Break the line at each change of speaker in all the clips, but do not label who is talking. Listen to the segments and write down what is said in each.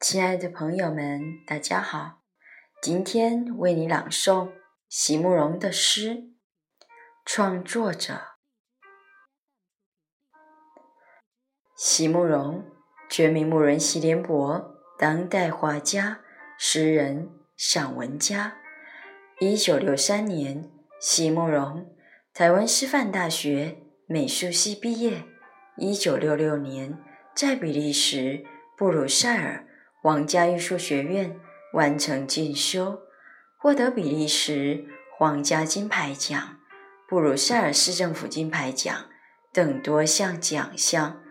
亲爱的朋友们，大家好！今天为你朗诵席慕容的诗。创作者：席慕容，绝名慕容席联博，当代画家、诗人、散文家。一九六三年，席慕容台湾师范大学美术系毕业。一九六六年，在比利时布鲁塞尔。皇家艺术学院完成进修，获得比利时皇家金牌奖、布鲁塞尔市政府金牌奖等多项奖项。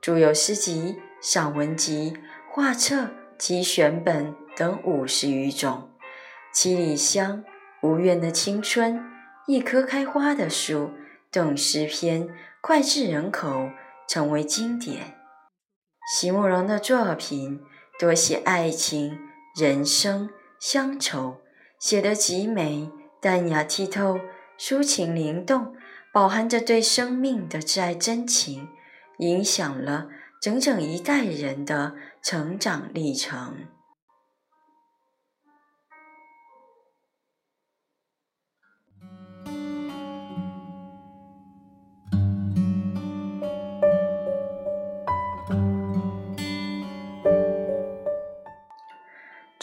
著有诗集、散文集、画册及选本等五十余种。《七里香》《无怨的青春》《一棵开花的树》等诗篇脍炙人口，成为经典。席慕容的作品。多写爱情、人生、乡愁，写得极美、淡雅、剔透、抒情灵动，饱含着对生命的挚爱真情，影响了整整一代人的成长历程。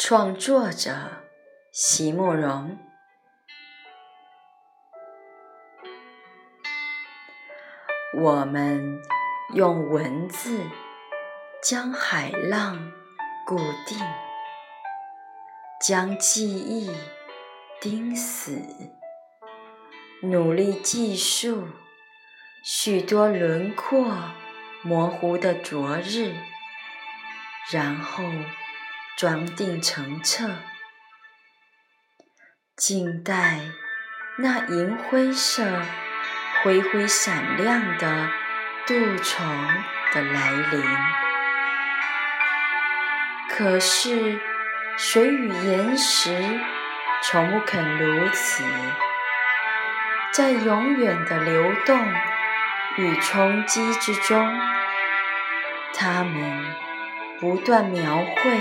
创作者席慕容。我们用文字将海浪固定，将记忆钉死，努力记述许多轮廓模糊的昨日，然后。装订成册，静待那银灰色、灰灰闪亮的杜虫的来临。可是水与岩石从不肯如此，在永远的流动与冲击之中，它们不断描绘。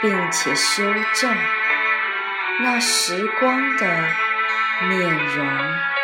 并且修正那时光的面容。